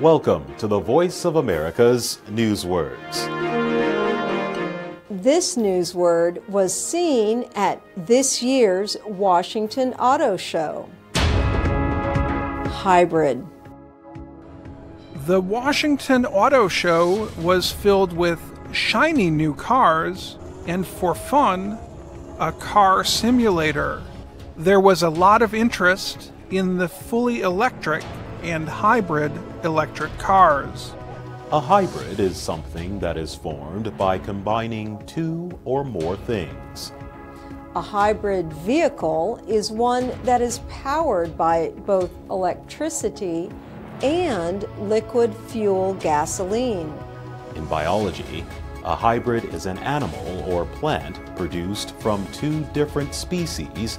Welcome to the Voice of America's Newswords. This newsword was seen at this year's Washington Auto Show. Hybrid. The Washington Auto Show was filled with shiny new cars and, for fun, a car simulator. There was a lot of interest in the fully electric and hybrid electric cars. A hybrid is something that is formed by combining two or more things. A hybrid vehicle is one that is powered by both electricity and liquid fuel gasoline. In biology, a hybrid is an animal or plant produced from two different species